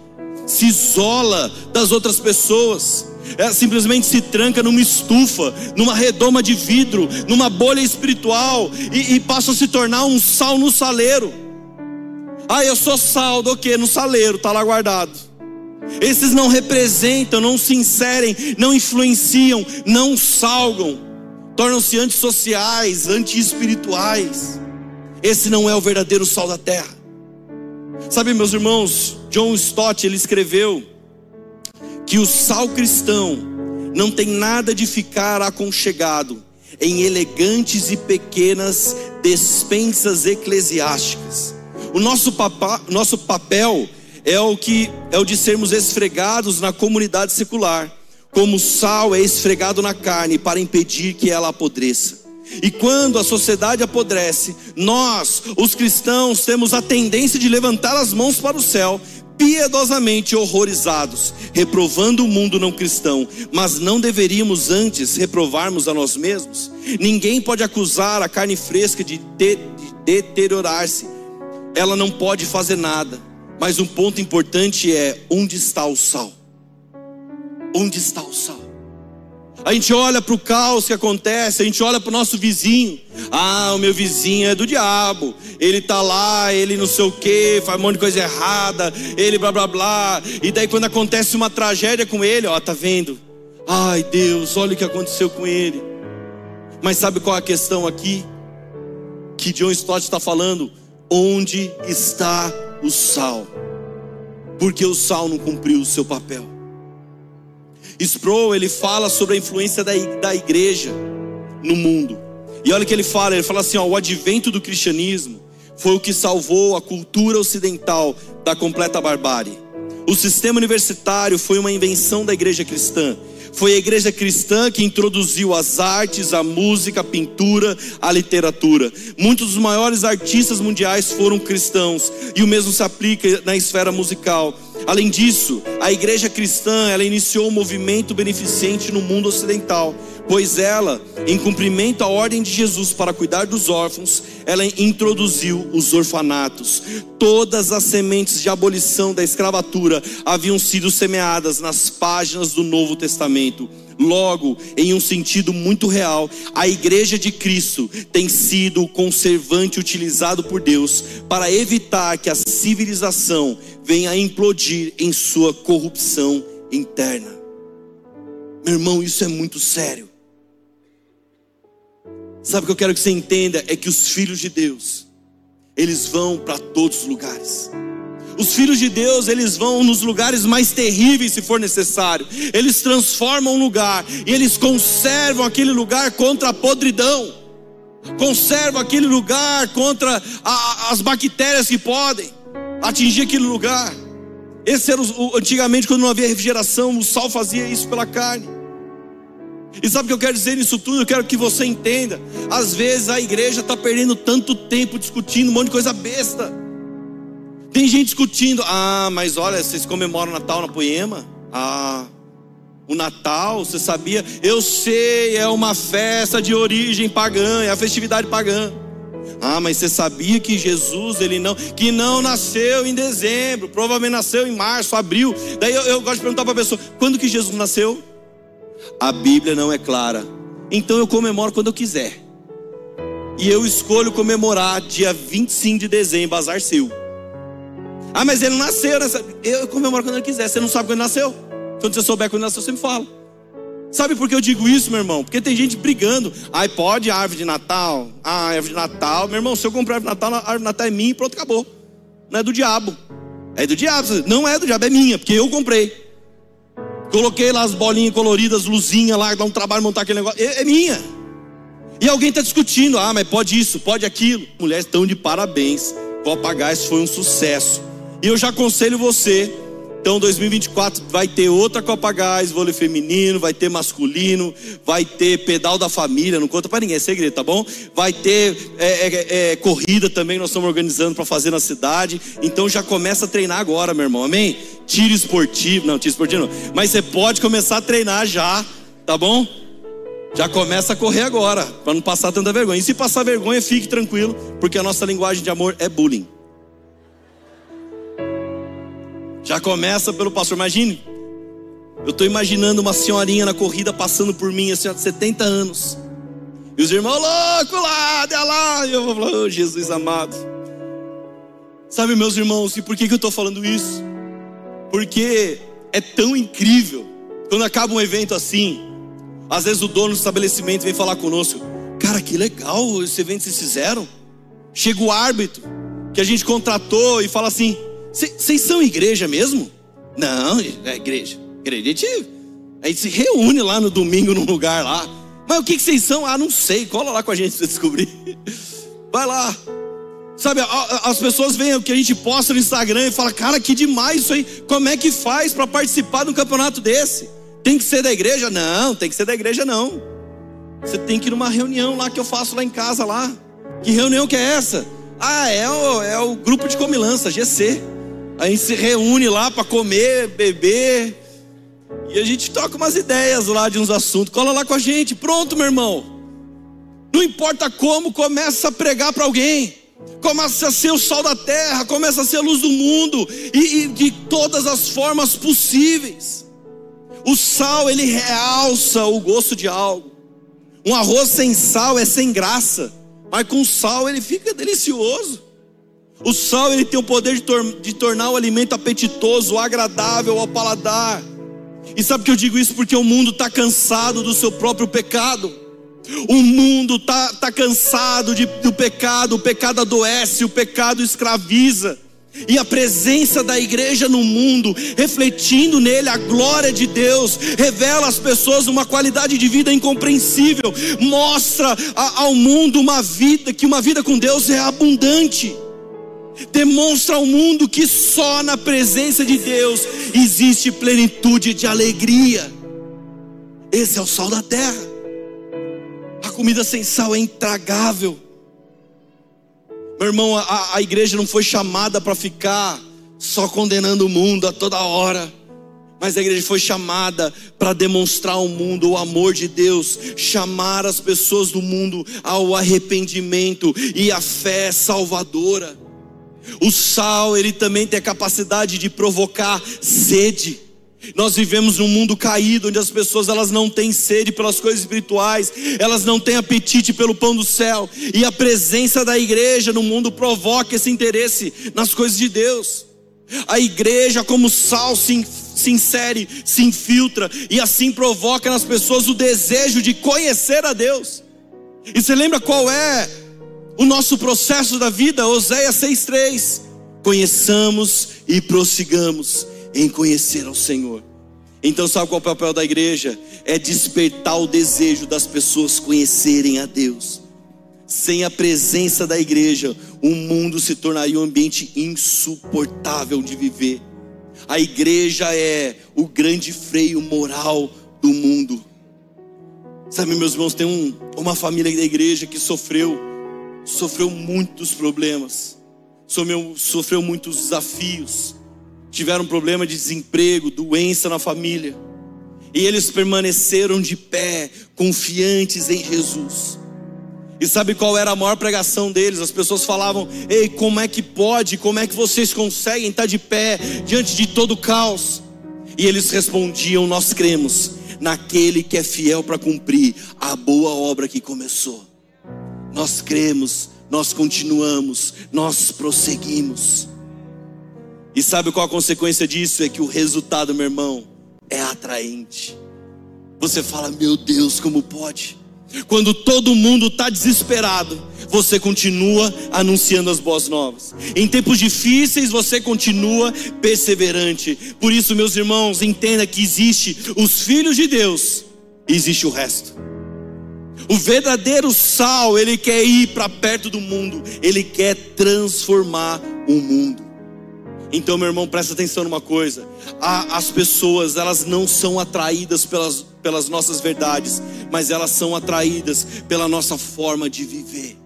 se isola das outras pessoas é, simplesmente se tranca numa estufa, numa redoma de vidro, numa bolha espiritual e, e passa a se tornar um sal no saleiro. Ah, eu sou sal do que? No saleiro, está lá guardado. Esses não representam, não se inserem, não influenciam, não salgam, tornam-se antissociais, anti-espirituais. Esse não é o verdadeiro sal da terra. Sabe, meus irmãos, John Stott ele escreveu que o sal cristão não tem nada de ficar aconchegado em elegantes e pequenas despensas eclesiásticas. O nosso, papa, nosso papel é o que é o de sermos esfregados na comunidade secular, como o sal é esfregado na carne para impedir que ela apodreça. E quando a sociedade apodrece, nós, os cristãos, temos a tendência de levantar as mãos para o céu piedosamente horrorizados, reprovando o mundo não cristão, mas não deveríamos antes reprovarmos a nós mesmos? Ninguém pode acusar a carne fresca de, de deteriorar-se, ela não pode fazer nada, mas um ponto importante é: onde está o sal? Onde está o sal? A gente olha para o caos que acontece, a gente olha para o nosso vizinho. Ah, o meu vizinho é do diabo. Ele está lá, ele não sei o que, faz um monte de coisa errada, ele blá blá blá. E daí quando acontece uma tragédia com ele, ó, tá vendo? Ai Deus, olha o que aconteceu com ele. Mas sabe qual é a questão aqui? Que John Stott está falando? Onde está o sal? Porque o sal não cumpriu o seu papel. Sproul, ele fala sobre a influência da, da igreja no mundo. E olha o que ele fala, ele fala assim, ó, o advento do cristianismo foi o que salvou a cultura ocidental da completa barbárie. O sistema universitário foi uma invenção da igreja cristã. Foi a igreja cristã que introduziu as artes, a música, a pintura, a literatura. Muitos dos maiores artistas mundiais foram cristãos, e o mesmo se aplica na esfera musical. Além disso, a igreja cristã, ela iniciou um movimento beneficente no mundo ocidental, pois ela, em cumprimento à ordem de Jesus para cuidar dos órfãos, ela introduziu os orfanatos. Todas as sementes de abolição da escravatura haviam sido semeadas nas páginas do Novo Testamento. Logo, em um sentido muito real, a igreja de Cristo tem sido o conservante utilizado por Deus para evitar que a civilização venha a implodir em sua corrupção interna. Meu irmão, isso é muito sério. Sabe o que eu quero que você entenda? É que os filhos de Deus, eles vão para todos os lugares. Os filhos de Deus, eles vão nos lugares mais terríveis se for necessário. Eles transformam um lugar e eles conservam aquele lugar contra a podridão. Conservam aquele lugar contra a, as bactérias que podem atingir aquele lugar. Esse era o, antigamente quando não havia refrigeração, o sal fazia isso pela carne. E sabe o que eu quero dizer nisso tudo? Eu quero que você entenda. Às vezes a igreja está perdendo tanto tempo discutindo um monte de coisa besta. Tem gente discutindo, ah, mas olha, vocês comemoram o Natal na Poema? Ah, o Natal, você sabia? Eu sei, é uma festa de origem pagã, é a festividade pagã. Ah, mas você sabia que Jesus, ele não, que não nasceu em dezembro, provavelmente nasceu em março, abril. Daí eu, eu gosto de perguntar para a pessoa: quando que Jesus nasceu? A Bíblia não é clara. Então eu comemoro quando eu quiser. e eu escolho comemorar dia 25 de dezembro, azar seu. Ah, mas ele nasceu nessa. Eu comemoro quando ele quiser. Você não sabe quando nasceu? Quando você souber quando nasceu, você me fala. Sabe por que eu digo isso, meu irmão? Porque tem gente brigando. Ai, pode árvore de Natal? Ah, árvore de Natal. Meu irmão, se eu comprar árvore de Natal, a árvore de Natal é minha e pronto, acabou. Não é do diabo. É do diabo. Não é do diabo, é minha, porque eu comprei. Coloquei lá as bolinhas coloridas, luzinha lá, dá um trabalho montar aquele negócio. É, é minha. E alguém está discutindo, ah, mas pode isso, pode aquilo. Mulheres estão de parabéns. Copa Gás foi um sucesso. E eu já aconselho você então 2024 vai ter outra Copa Gás, vôlei feminino, vai ter masculino, vai ter pedal da família, não conta para ninguém, é segredo, tá bom? Vai ter é, é, é, corrida também, nós estamos organizando para fazer na cidade. Então já começa a treinar agora, meu irmão, amém? Tiro esportivo, não, tiro esportivo não, mas você pode começar a treinar já, tá bom? Já começa a correr agora, para não passar tanta vergonha. E se passar vergonha, fique tranquilo, porque a nossa linguagem de amor é bullying. Já começa pelo pastor. Imagine, eu estou imaginando uma senhorinha na corrida passando por mim, assim, de 70 anos. E os irmãos, louco lá, olha lá. E eu vou falar, oh, Jesus amado. Sabe, meus irmãos, e por que, que eu estou falando isso? Porque é tão incrível. Quando acaba um evento assim, às vezes o dono do estabelecimento vem falar conosco. Cara, que legal esse evento que vocês fizeram. Chega o árbitro que a gente contratou e fala assim: vocês são igreja mesmo? Não, é igreja. Igreja. A gente, se reúne lá no domingo num lugar lá. Mas o que vocês são? Ah, não sei. Cola lá com a gente para descobrir. [LAUGHS] Vai lá. Sabe, as pessoas veem o que a gente posta no Instagram e falam, cara, que demais isso aí. Como é que faz para participar de um campeonato desse? Tem que ser da igreja? Não, tem que ser da igreja não. Você tem que ir numa reunião lá que eu faço lá em casa lá. Que reunião que é essa? Ah, é o, é o grupo de comilança, GC. A gente se reúne lá para comer, beber. E a gente toca umas ideias lá de uns assuntos. Cola lá com a gente. Pronto, meu irmão. Não importa como, começa a pregar para alguém. Começa a ser o sol da terra, começa a ser a luz do mundo e, e de todas as formas possíveis. O sal ele realça o gosto de algo. Um arroz sem sal é sem graça, mas com sal ele fica delicioso. O sal ele tem o poder de, tor de tornar o alimento apetitoso, agradável ao paladar. E sabe que eu digo isso porque o mundo está cansado do seu próprio pecado. O mundo está tá cansado de, do pecado, o pecado adoece, o pecado escraviza. E a presença da igreja no mundo, refletindo nele a glória de Deus, revela às pessoas uma qualidade de vida incompreensível, mostra a, ao mundo uma vida, que uma vida com Deus é abundante demonstra ao mundo que só na presença de Deus existe plenitude de alegria. Esse é o sal da terra. A comida sem sal é intragável. Meu irmão, a, a igreja não foi chamada para ficar só condenando o mundo a toda hora. Mas a igreja foi chamada para demonstrar ao mundo o amor de Deus, chamar as pessoas do mundo ao arrependimento e à fé salvadora. O sal, ele também tem a capacidade de provocar sede. Nós vivemos num mundo caído onde as pessoas elas não têm sede pelas coisas espirituais, elas não têm apetite pelo pão do céu, e a presença da igreja no mundo provoca esse interesse nas coisas de Deus. A igreja, como sal, se, se insere, se infiltra, e assim provoca nas pessoas o desejo de conhecer a Deus. E você lembra qual é o nosso processo da vida, Oséias 6,3. Conheçamos e prossigamos em conhecer ao Senhor. Então, sabe qual é o papel da igreja? É despertar o desejo das pessoas conhecerem a Deus. Sem a presença da igreja, o mundo se tornaria um ambiente insuportável de viver. A igreja é o grande freio moral do mundo. Sabe, meus irmãos, tem um, uma família da igreja que sofreu sofreu muitos problemas, sofreu, muitos desafios, tiveram problema de desemprego, doença na família, e eles permaneceram de pé, confiantes em Jesus. E sabe qual era a maior pregação deles? As pessoas falavam: Ei, como é que pode? Como é que vocês conseguem estar de pé diante de todo o caos? E eles respondiam: Nós cremos naquele que é fiel para cumprir a boa obra que começou. Nós cremos, nós continuamos, nós prosseguimos. E sabe qual a consequência disso? É que o resultado, meu irmão, é atraente. Você fala, meu Deus, como pode? Quando todo mundo está desesperado, você continua anunciando as boas novas. Em tempos difíceis, você continua perseverante. Por isso, meus irmãos, entenda que existe os filhos de Deus e existe o resto. O verdadeiro sal, ele quer ir para perto do mundo, ele quer transformar o mundo. Então, meu irmão, presta atenção numa coisa: as pessoas, elas não são atraídas pelas, pelas nossas verdades, mas elas são atraídas pela nossa forma de viver.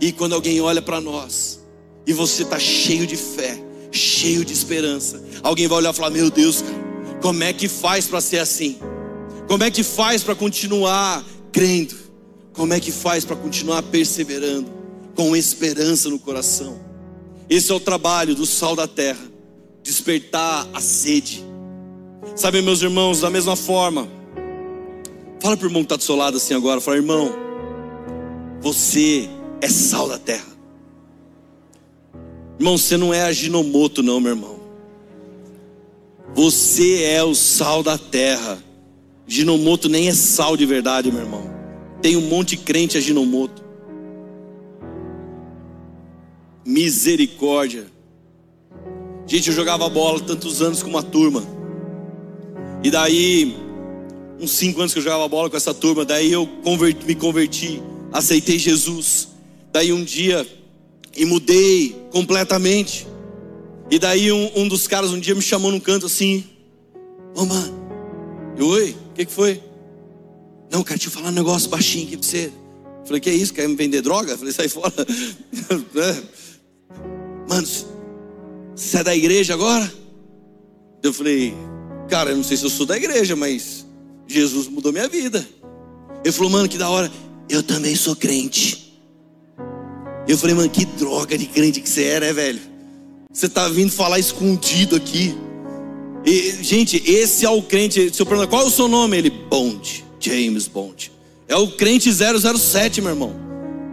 E quando alguém olha para nós, e você está cheio de fé, cheio de esperança, alguém vai olhar e falar: Meu Deus, cara, como é que faz para ser assim? Como é que faz para continuar crendo? Como é que faz para continuar perseverando, com esperança no coração? Esse é o trabalho do sal da terra, despertar a sede. Sabe, meus irmãos, da mesma forma, fala para o irmão que está do seu lado assim agora, fala, irmão, você é sal da terra. Irmão, você não é aginomoto, não, meu irmão. Você é o sal da terra. Ginomoto nem é sal de verdade, meu irmão. Tem um monte de crente aginomoto. Misericórdia. Gente, eu jogava bola tantos anos com uma turma. E daí, uns cinco anos que eu jogava bola com essa turma, daí eu converti, me converti, aceitei Jesus. Daí um dia, e mudei completamente. E daí um, um dos caras um dia me chamou num canto assim, ô oh, mano, oi, o que, que foi? Não, cara, deixa eu falar um negócio baixinho aqui pra você. Falei, que é isso? Quer me vender droga? Falei, sai fora. [LAUGHS] É. Mano, você é da igreja agora? Eu falei, cara, eu não sei se eu sou da igreja, mas Jesus mudou minha vida. Ele falou, mano, que da hora. Eu também sou crente. Eu falei, mano, que droga de crente que você é, né, velho? Você tá vindo falar escondido aqui. E, gente, esse é o crente. Seu problema, qual é o seu nome? Ele, Bond, James Bond. É o crente 007, meu irmão.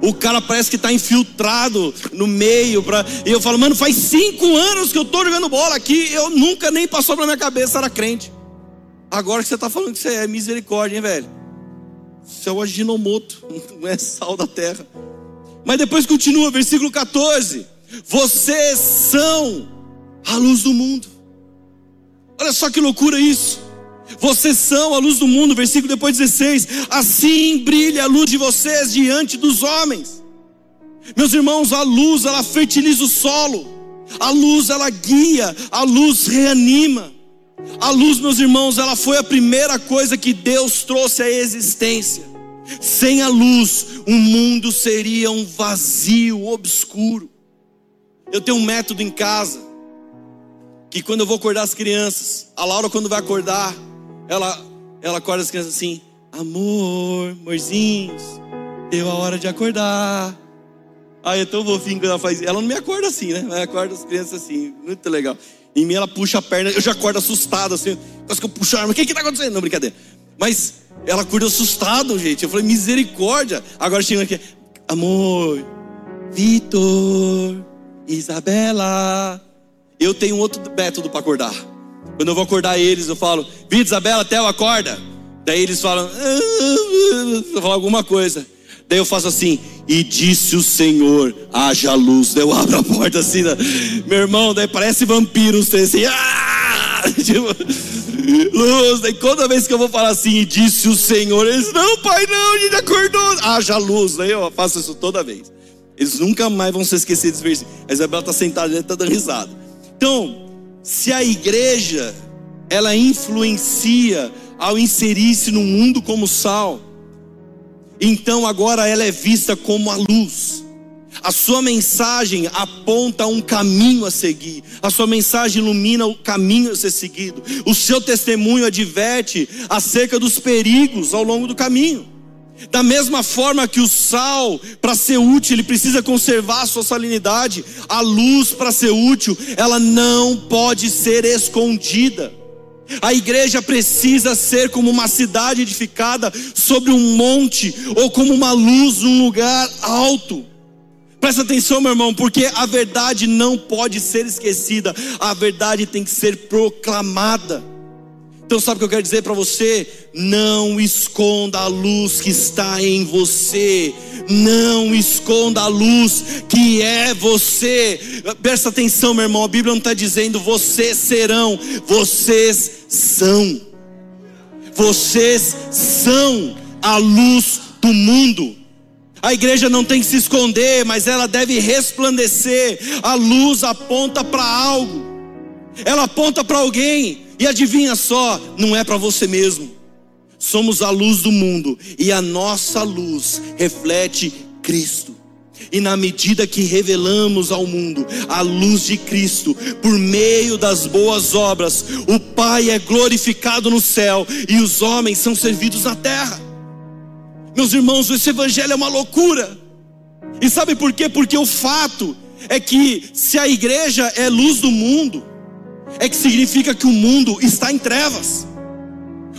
O cara parece que está infiltrado no meio. Pra... E eu falo, mano, faz cinco anos que eu estou jogando bola aqui. Eu nunca nem passou pela minha cabeça, era crente. Agora que você está falando que você é misericórdia, hein, velho? Você é o aginomoto, [LAUGHS] não é sal da terra. Mas depois continua, versículo 14: Vocês são a luz do mundo. Olha só que loucura isso. Vocês são a luz do mundo, versículo depois 16. Assim brilha a luz de vocês diante dos homens. Meus irmãos, a luz ela fertiliza o solo. A luz ela guia, a luz reanima. A luz, meus irmãos, ela foi a primeira coisa que Deus trouxe à existência. Sem a luz, o mundo seria um vazio obscuro. Eu tenho um método em casa que quando eu vou acordar as crianças, a Laura quando vai acordar, ela, ela acorda as crianças assim: amor, amorzinhos, deu a hora de acordar. Ai, é tão fofinho quando ela faz. Ela não me acorda assim, né? Ela acorda as crianças assim, muito legal. Em mim ela puxa a perna, eu já acordo assustado assim. Quase que eu puxo a arma, o que que tá acontecendo? Não, brincadeira. Mas ela acorda assustado, gente. Eu falei, misericórdia. Agora chega aqui, amor, Vitor, Isabela. Eu tenho outro método para acordar. Quando eu vou acordar eles, eu falo, Vida Isabela, Theo, acorda. Daí eles falam, ah, eu falo alguma coisa. Daí eu faço assim, e disse o Senhor, haja luz. Daí eu abro a porta assim, né? meu irmão, daí parece vampiro, assim, ah! [LAUGHS] tipo, luz. Daí toda vez que eu vou falar assim, e disse o Senhor, eles, não, pai, não, a gente acordou, haja luz. Daí eu faço isso toda vez. Eles nunca mais vão se esquecer desse versículo. A Isabela está sentada, está dando risada. Então, se a igreja ela influencia ao inserir-se no mundo como sal, então agora ela é vista como a luz. A sua mensagem aponta um caminho a seguir. A sua mensagem ilumina o caminho a ser seguido. O seu testemunho adverte acerca dos perigos ao longo do caminho. Da mesma forma que o sal, para ser útil, ele precisa conservar a sua salinidade, a luz, para ser útil, ela não pode ser escondida. A igreja precisa ser como uma cidade edificada sobre um monte ou como uma luz num lugar alto. Presta atenção, meu irmão, porque a verdade não pode ser esquecida, a verdade tem que ser proclamada. Então, sabe o que eu quero dizer para você? Não esconda a luz que está em você. Não esconda a luz que é você. Presta atenção, meu irmão. A Bíblia não está dizendo vocês serão, vocês são. Vocês são a luz do mundo. A igreja não tem que se esconder, mas ela deve resplandecer. A luz aponta para algo, ela aponta para alguém. E adivinha só, não é para você mesmo. Somos a luz do mundo e a nossa luz reflete Cristo. E na medida que revelamos ao mundo a luz de Cristo, por meio das boas obras, o Pai é glorificado no céu e os homens são servidos na terra. Meus irmãos, esse evangelho é uma loucura. E sabe por quê? Porque o fato é que se a igreja é luz do mundo, é que significa que o mundo está em trevas.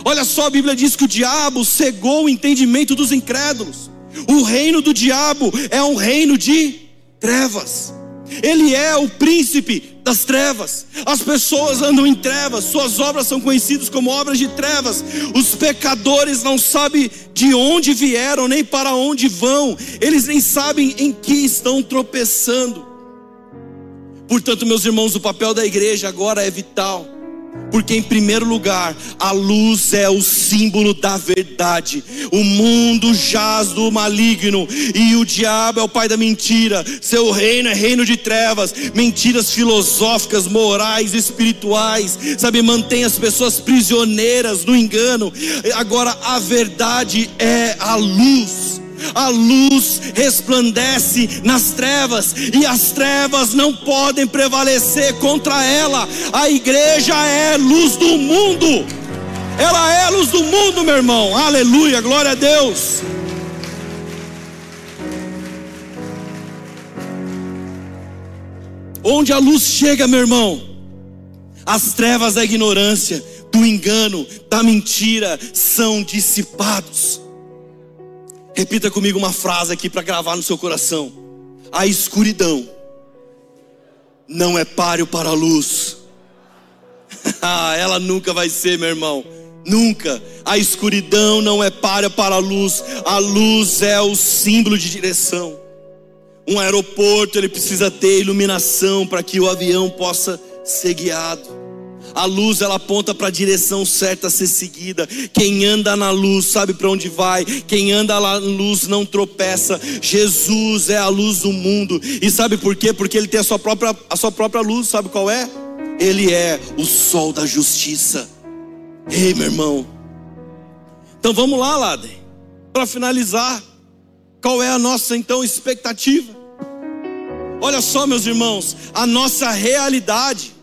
Olha só, a Bíblia diz que o diabo cegou o entendimento dos incrédulos. O reino do diabo é um reino de trevas. Ele é o príncipe das trevas. As pessoas andam em trevas, suas obras são conhecidas como obras de trevas. Os pecadores não sabem de onde vieram, nem para onde vão. Eles nem sabem em que estão tropeçando. Portanto, meus irmãos, o papel da igreja agora é vital. Porque, em primeiro lugar, a luz é o símbolo da verdade. O mundo jaz do maligno e o diabo é o pai da mentira. Seu reino é reino de trevas, mentiras filosóficas, morais, espirituais. Sabe, mantém as pessoas prisioneiras no engano. Agora, a verdade é a luz a luz resplandece nas trevas e as trevas não podem prevalecer contra ela. A igreja é luz do mundo, ela é luz do mundo, meu irmão. Aleluia, glória a Deus. Onde a luz chega, meu irmão, as trevas da ignorância, do engano, da mentira são dissipados. Repita comigo uma frase aqui para gravar no seu coração: A escuridão não é páreo para a luz. [LAUGHS] Ah, ela nunca vai ser, meu irmão. Nunca. A escuridão não é páreo para a luz. A luz é o símbolo de direção. Um aeroporto ele precisa ter iluminação para que o avião possa ser guiado. A luz ela aponta para a direção certa a ser seguida. Quem anda na luz sabe para onde vai. Quem anda na luz não tropeça. Jesus é a luz do mundo. E sabe por quê? Porque ele tem a sua própria, a sua própria luz. Sabe qual é? Ele é o sol da justiça. Ei, meu irmão. Então vamos lá, Laden. Para finalizar, qual é a nossa então expectativa? Olha só, meus irmãos, a nossa realidade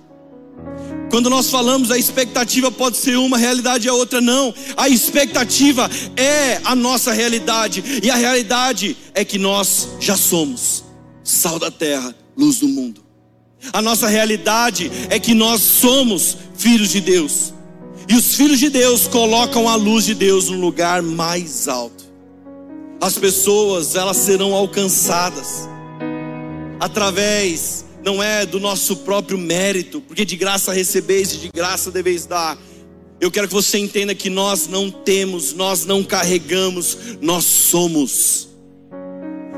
quando nós falamos a expectativa pode ser uma, a realidade é outra, não. A expectativa é a nossa realidade, e a realidade é que nós já somos sal da terra, luz do mundo. A nossa realidade é que nós somos filhos de Deus. E os filhos de Deus colocam a luz de Deus no lugar mais alto. As pessoas, elas serão alcançadas através não é do nosso próprio mérito, porque de graça recebeis e de graça deveis dar. Eu quero que você entenda que nós não temos, nós não carregamos, nós somos.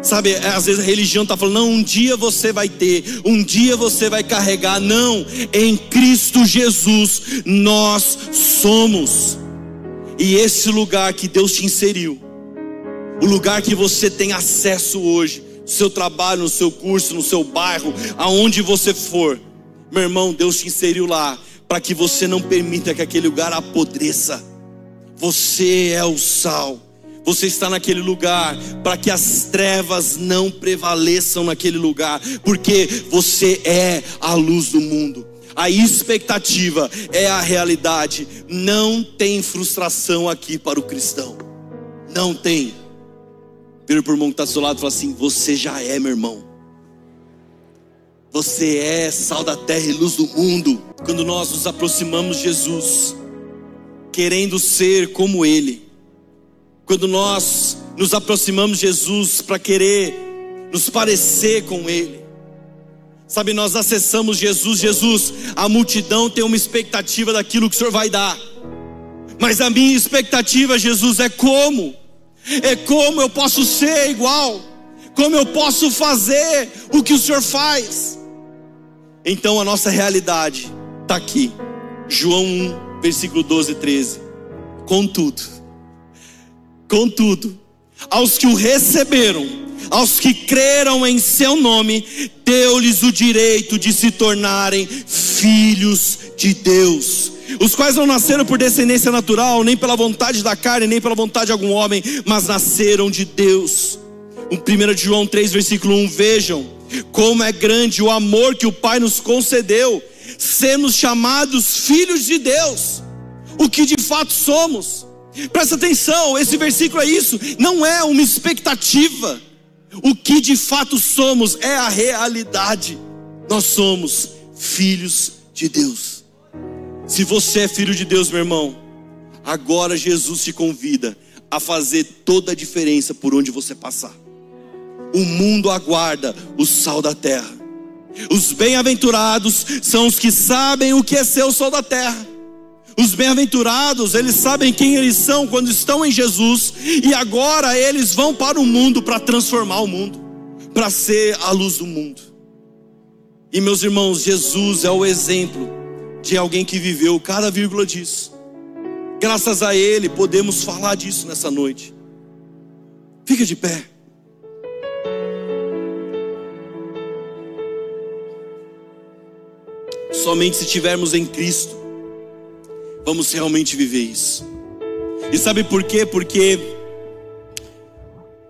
Sabe, é, às vezes a religião está falando, não, um dia você vai ter, um dia você vai carregar. Não, em Cristo Jesus nós somos. E esse lugar que Deus te inseriu, o lugar que você tem acesso hoje, no seu trabalho, no seu curso, no seu bairro, aonde você for. Meu irmão, Deus te inseriu lá para que você não permita que aquele lugar apodreça. Você é o sal. Você está naquele lugar para que as trevas não prevaleçam naquele lugar, porque você é a luz do mundo. A expectativa é a realidade. Não tem frustração aqui para o cristão. Não tem. Vira para o irmão que está do seu lado e fala assim: Você já é, meu irmão. Você é sal da terra e luz do mundo. Quando nós nos aproximamos de Jesus, querendo ser como Ele. Quando nós nos aproximamos de Jesus para querer nos parecer com Ele. Sabe, nós acessamos Jesus, Jesus, a multidão tem uma expectativa daquilo que o Senhor vai dar. Mas a minha expectativa, Jesus, é como? É como eu posso ser igual? Como eu posso fazer o que o Senhor faz? Então a nossa realidade está aqui. João 1, versículo 12 e 13. Contudo, contudo, aos que o receberam, aos que creram em seu nome, deu-lhes o direito de se tornarem filhos de Deus, os quais não nasceram por descendência natural, nem pela vontade da carne, nem pela vontade de algum homem, mas nasceram de Deus. 1 João 3, versículo 1: Vejam como é grande o amor que o Pai nos concedeu, sermos chamados filhos de Deus, o que de fato somos. Presta atenção, esse versículo é isso, não é uma expectativa. O que de fato somos é a realidade. Nós somos filhos de Deus. Se você é filho de Deus, meu irmão, agora Jesus te convida a fazer toda a diferença por onde você passar. O mundo aguarda o sal da terra. Os bem-aventurados são os que sabem o que é ser o sal da terra. Os bem-aventurados, eles sabem quem eles são quando estão em Jesus, e agora eles vão para o mundo para transformar o mundo, para ser a luz do mundo. E meus irmãos, Jesus é o exemplo de alguém que viveu cada vírgula disso. Graças a Ele podemos falar disso nessa noite. Fica de pé. Somente se estivermos em Cristo vamos realmente viver isso. E sabe por quê? Porque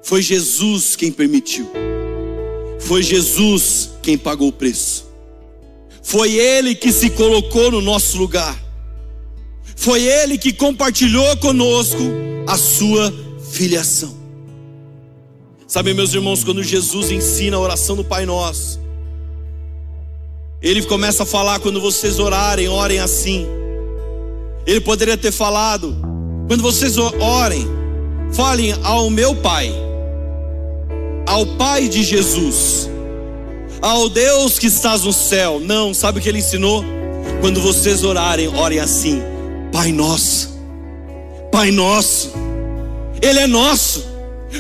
foi Jesus quem permitiu, foi Jesus quem pagou o preço, foi Ele que se colocou no nosso lugar, foi Ele que compartilhou conosco a sua filiação. Sabe, meus irmãos, quando Jesus ensina a oração do Pai Nosso, Ele começa a falar: quando vocês orarem, orem assim. Ele poderia ter falado: quando vocês orem, falem ao meu Pai, ao Pai de Jesus, ao Deus que estás no céu. Não, sabe o que ele ensinou? Quando vocês orarem, orem assim: Pai nosso, Pai nosso, Ele é nosso.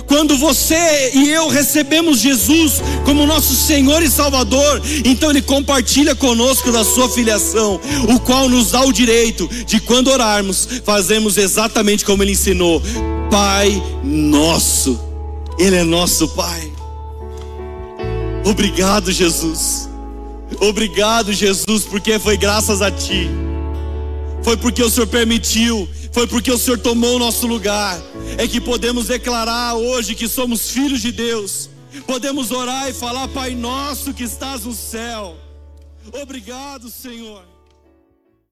Quando você e eu recebemos Jesus como nosso Senhor e Salvador, então Ele compartilha conosco da sua filiação, o qual nos dá o direito de, quando orarmos, fazermos exatamente como Ele ensinou: Pai nosso, Ele é nosso Pai. Obrigado, Jesus. Obrigado, Jesus, porque foi graças a Ti, foi porque o Senhor permitiu foi porque o Senhor tomou o nosso lugar. É que podemos declarar hoje que somos filhos de Deus. Podemos orar e falar, Pai nosso que estás no céu. Obrigado, Senhor.